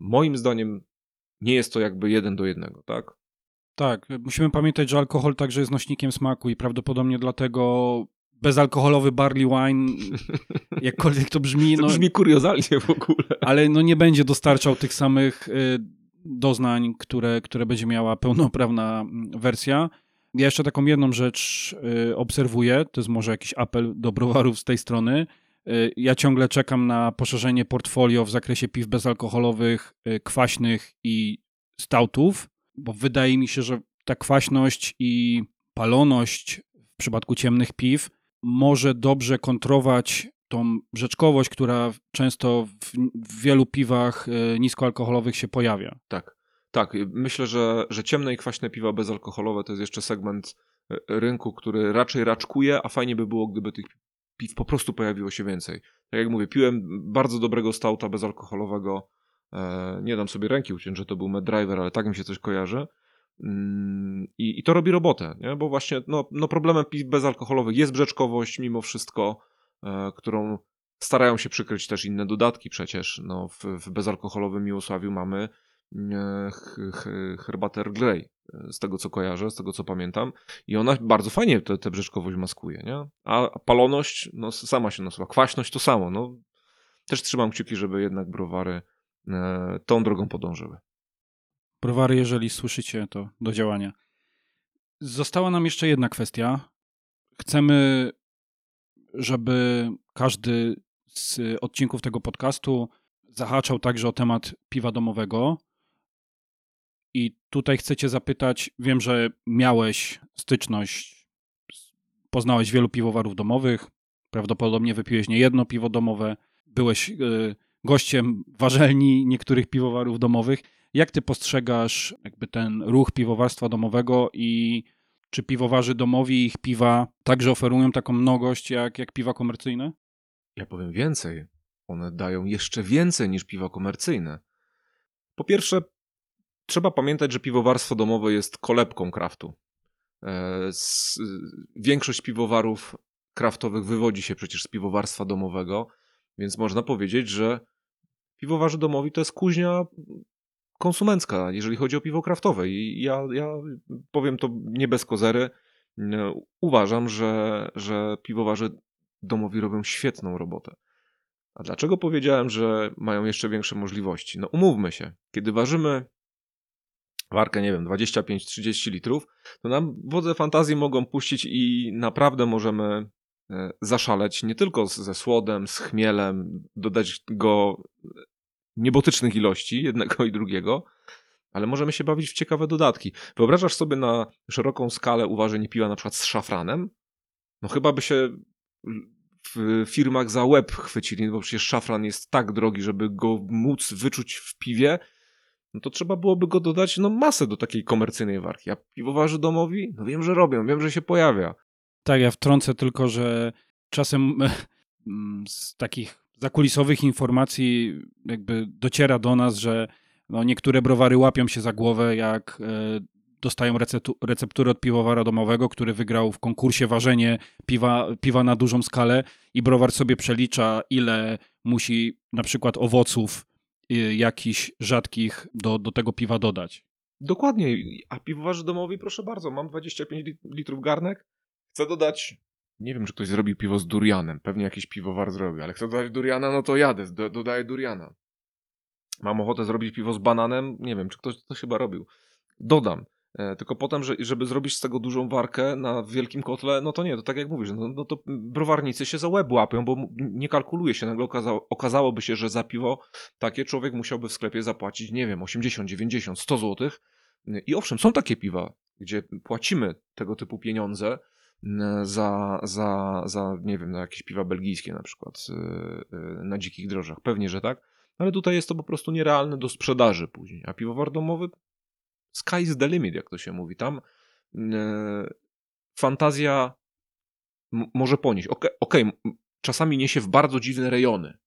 moim zdaniem nie jest to jakby jeden do jednego, tak? Tak, musimy pamiętać, że alkohol także jest nośnikiem smaku i prawdopodobnie dlatego bezalkoholowy barley wine, jakkolwiek to brzmi. To no, brzmi kuriozalnie w ogóle. Ale no nie będzie dostarczał tych samych y, doznań, które, które będzie miała pełnoprawna mm, wersja. Ja jeszcze taką jedną rzecz y, obserwuję, to jest może jakiś apel do browarów z tej strony. Y, ja ciągle czekam na poszerzenie portfolio w zakresie piw bezalkoholowych, kwaśnych i stoutów, bo wydaje mi się, że ta kwaśność i paloność w przypadku ciemnych piw może dobrze kontrować tą brzeczkowość, która często w, w wielu piwach e, niskoalkoholowych się pojawia. Tak, tak. Myślę, że, że ciemne i kwaśne piwa bezalkoholowe to jest jeszcze segment e, rynku, który raczej raczkuje, a fajnie by było, gdyby tych piw po prostu pojawiło się więcej. Tak jak mówię, piłem bardzo dobrego stauta bezalkoholowego. E, nie dam sobie ręki uciąć, że to był Mad Driver, ale tak mi się coś kojarzy. Mm, I, I, to robi robotę, nie? bo właśnie no, no problemem piw bezalkoholowych jest brzeczkowość mimo wszystko, którą starają się przykryć też inne dodatki przecież. No, w, w bezalkoholowym Miłosławiu mamy e, herbatę Grey, e, z tego co kojarzę, z tego co pamiętam i ona bardzo fajnie tę brzeczkowość maskuje, nie? A paloność, no sama się nasuwa, kwaśność to samo, no też trzymam kciuki, żeby jednak browary e, tą drogą podążyły. Browary, jeżeli słyszycie, to do działania. Została nam jeszcze jedna kwestia. Chcemy, żeby każdy z odcinków tego podcastu zahaczał także o temat piwa domowego. I tutaj chcecie zapytać, wiem, że miałeś styczność, poznałeś wielu piwowarów domowych, prawdopodobnie wypiłeś nie jedno piwo domowe, byłeś y, gościem warzelni niektórych piwowarów domowych. Jak ty postrzegasz jakby ten ruch piwowarstwa domowego i czy piwowarzy domowi ich piwa także oferują taką mnogość jak, jak piwa komercyjne? Ja powiem więcej. One dają jeszcze więcej niż piwa komercyjne. Po pierwsze, trzeba pamiętać, że piwowarstwo domowe jest kolebką kraftu. E, większość piwowarów kraftowych wywodzi się przecież z piwowarstwa domowego, więc można powiedzieć, że piwowarzy domowi to jest kuźnia konsumencka, jeżeli chodzi o piwo kraftowe. I ja, ja powiem to nie bez kozery. Uważam, że, że piwowarze domowi robią świetną robotę. A dlaczego powiedziałem, że mają jeszcze większe możliwości? No umówmy się, kiedy ważymy warkę, nie wiem, 25-30 litrów, to nam wodze fantazji mogą puścić i naprawdę możemy e, zaszaleć nie tylko ze słodem, z chmielem, dodać go niebotycznych ilości, jednego i drugiego, ale możemy się bawić w ciekawe dodatki. Wyobrażasz sobie na szeroką skalę uważanie piwa na przykład z szafranem? No chyba by się w firmach za łeb chwycili, no bo przecież szafran jest tak drogi, żeby go móc wyczuć w piwie, no to trzeba byłoby go dodać no masę do takiej komercyjnej warki. A piwowarzy domowi? No wiem, że robią, wiem, że się pojawia. Tak, ja wtrącę tylko, że czasem mm, z takich zakulisowych informacji jakby dociera do nas, że no niektóre browary łapią się za głowę, jak e, dostają recepturę od piwowara domowego, który wygrał w konkursie ważenie piwa, piwa na dużą skalę i browar sobie przelicza, ile musi na przykład owoców y, jakichś rzadkich do, do tego piwa dodać. Dokładnie. A piwowarzy domowi, proszę bardzo, mam 25 litrów garnek, chcę dodać nie wiem, czy ktoś zrobił piwo z durianem. Pewnie jakiś piwowar zrobił, ale chcę dodać duriana, no to jadę, do, dodaję duriana. Mam ochotę zrobić piwo z bananem. Nie wiem, czy ktoś to chyba robił. Dodam. E, tylko potem, że, żeby zrobić z tego dużą warkę na wielkim kotle, no to nie, to tak jak mówisz, no, no to browarnicy się za łeb łapią, bo nie kalkuluje się. Nagle okazało, okazałoby się, że za piwo takie człowiek musiałby w sklepie zapłacić, nie wiem, 80, 90, 100 złotych. I owszem, są takie piwa, gdzie płacimy tego typu pieniądze za, za, za nie wiem, na jakieś piwa belgijskie na przykład y, y, na dzikich drożach. Pewnie, że tak. Ale tutaj jest to po prostu nierealne do sprzedaży później. A piwowar domowy sky is the limit, jak to się mówi. Tam e, fantazja może ponieść. Okej, okay, czasami niesie w bardzo dziwne rejony.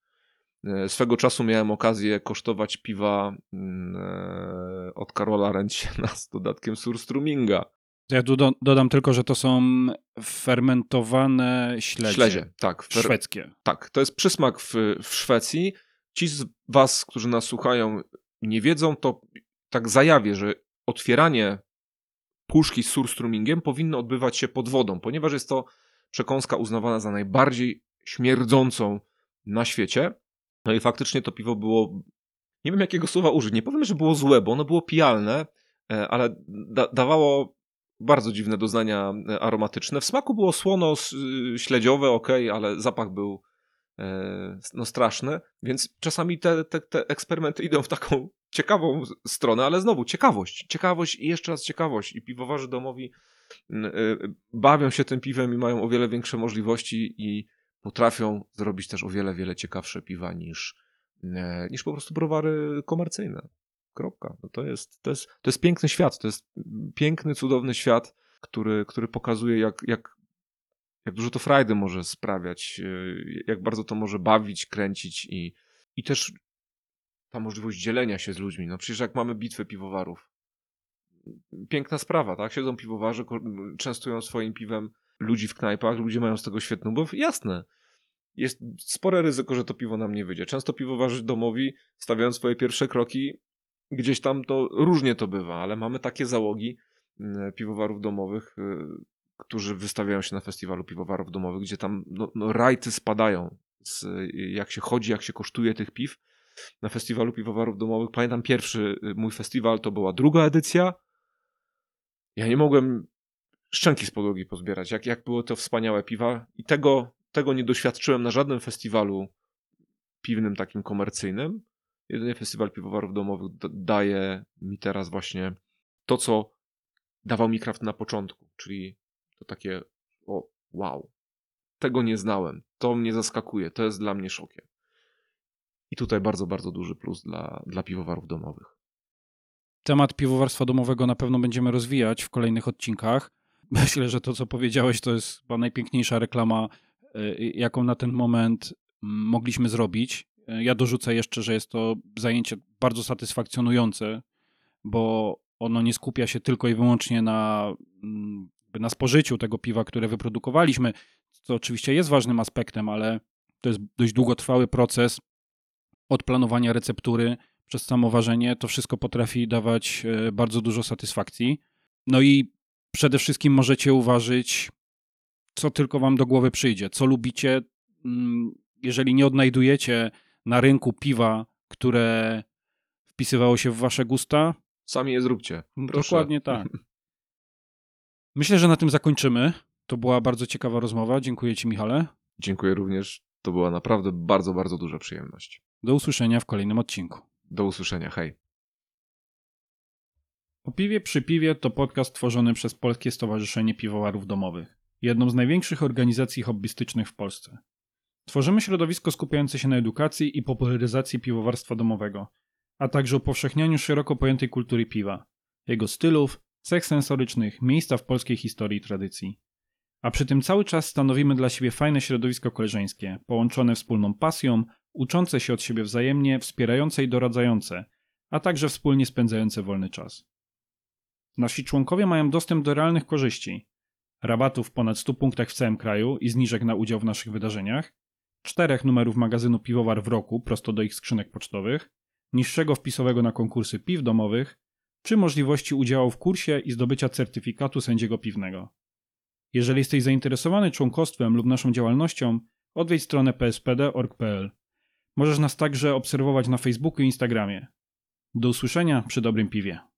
Swego czasu miałem okazję kosztować piwa od Karola Ręciana z dodatkiem surstruminga. Ja tu do, dodam tylko, że to są fermentowane śledzie. Śledzie, tak. Fer... Szwedzkie. Tak, to jest przysmak w, w Szwecji. Ci z was, którzy nas słuchają, nie wiedzą, to tak zajawię, że otwieranie puszki z surstrumingiem powinno odbywać się pod wodą, ponieważ jest to przekąska uznawana za najbardziej śmierdzącą na świecie. No i faktycznie to piwo było, nie wiem jakiego słowa użyć, nie powiem, że było złe, bo ono było pijalne, e, ale da dawało bardzo dziwne doznania e, aromatyczne. W smaku było słono śledziowe, ok, ale zapach był E, no straszny, więc czasami te, te, te eksperymenty idą w taką ciekawą stronę, ale znowu ciekawość, ciekawość i jeszcze raz ciekawość i piwowarzy domowi e, bawią się tym piwem i mają o wiele większe możliwości i potrafią zrobić też o wiele, wiele ciekawsze piwa niż, e, niż po prostu browary komercyjne. Kropka. No to, jest, to, jest, to jest piękny świat, to jest piękny, cudowny świat, który, który pokazuje, jak, jak jak dużo to frajdy może sprawiać, e, jak bardzo to może bawić, kręcić i, i też ta możliwość dzielenia się z ludźmi. No przecież jak mamy bitwę piwowarów, piękna sprawa, tak? Siedzą piwowarze, częstują swoim piwem ludzi w knajpach, ludzie mają z tego świetną, bo jasne, jest spore ryzyko, że to piwo nam nie wyjdzie. Często piwowarzy domowi stawiają swoje pierwsze kroki, gdzieś tam to różnie to bywa, ale mamy takie załogi piwowarów domowych, y, którzy wystawiają się na festiwalu piwowarów domowych, gdzie tam no, no, rajty spadają, z, jak się chodzi, jak się kosztuje tych piw. Na festiwalu piwowarów domowych, pamiętam pierwszy y, mój festiwal, to była druga edycja. Ja nie mogłem szczęki z podłogi pozbierać, jak, jak było to wspaniałe piwa i tego, tego nie doświadczyłem na żadnym festiwalu piwnym takim komercyjnym. Jedynie festiwal piwowarów domowych daje mi teraz właśnie to, co dawał mi kraft na początku, czyli to takie, o wow, tego nie znałem, to mnie zaskakuje, to jest dla mnie szokiem. I tutaj bardzo, bardzo duży plus dla, dla piwowarów domowych. Temat piwowarstwa domowego na pewno będziemy rozwijać w kolejnych odcinkach. Myślę, że to, co powiedziałeś, to jest chyba najpiękniejsza reklama, y, jaką na ten moment mogliśmy zrobić. Ja dorzucę jeszcze, że jest to zajęcie bardzo satysfakcjonujące, bo ono nie skupia się tylko i wyłącznie na na spożyciu tego piwa, które wyprodukowaliśmy, co oczywiście jest ważnym aspektem, ale to jest dość długotrwały proces od planowania receptury przez samo ważenie. To wszystko potrafi dawać e, bardzo dużo satysfakcji. No i przede wszystkim możecie uważać, co tylko wam do głowy przyjdzie, co lubicie. Mm, jeżeli nie odnajdujecie na rynku piwa, które wpisywało się w wasze gusta, sami je zróbcie. Proszę. Dokładnie tak. Myślę, że na tym zakończymy. To była bardzo ciekawa rozmowa. Dziękuję Ci, Michale. Dziękuję również. To była naprawdę bardzo, bardzo duża przyjemność. Do usłyszenia w kolejnym odcinku. Do usłyszenia. Hej. O piwie przy piwie to podcast tworzony przez Polskie Stowarzyszenie Piwowarów Domowych, jedną z największych organizacji hobbystycznych w Polsce. Tworzymy środowisko skupiające się na edukacji i popularyzacji piwowarstwa domowego, a także upowszechnianiu szeroko pojętej kultury piwa, jego stylów, cech sensorycznych, miejsca w polskiej historii i tradycji. A przy tym cały czas stanowimy dla siebie fajne środowisko koleżeńskie, połączone wspólną pasją, uczące się od siebie wzajemnie, wspierające i doradzające, a także wspólnie spędzające wolny czas. Nasi członkowie mają dostęp do realnych korzyści, rabatów w ponad 100 punktach w całym kraju i zniżek na udział w naszych wydarzeniach, czterech numerów magazynu Piwowar w roku prosto do ich skrzynek pocztowych, niższego wpisowego na konkursy piw domowych, czy możliwości udziału w kursie i zdobycia certyfikatu sędziego piwnego. Jeżeli jesteś zainteresowany członkostwem lub naszą działalnością, odwiedź stronę pspd.org.pl. Możesz nas także obserwować na Facebooku i Instagramie. Do usłyszenia przy dobrym piwie.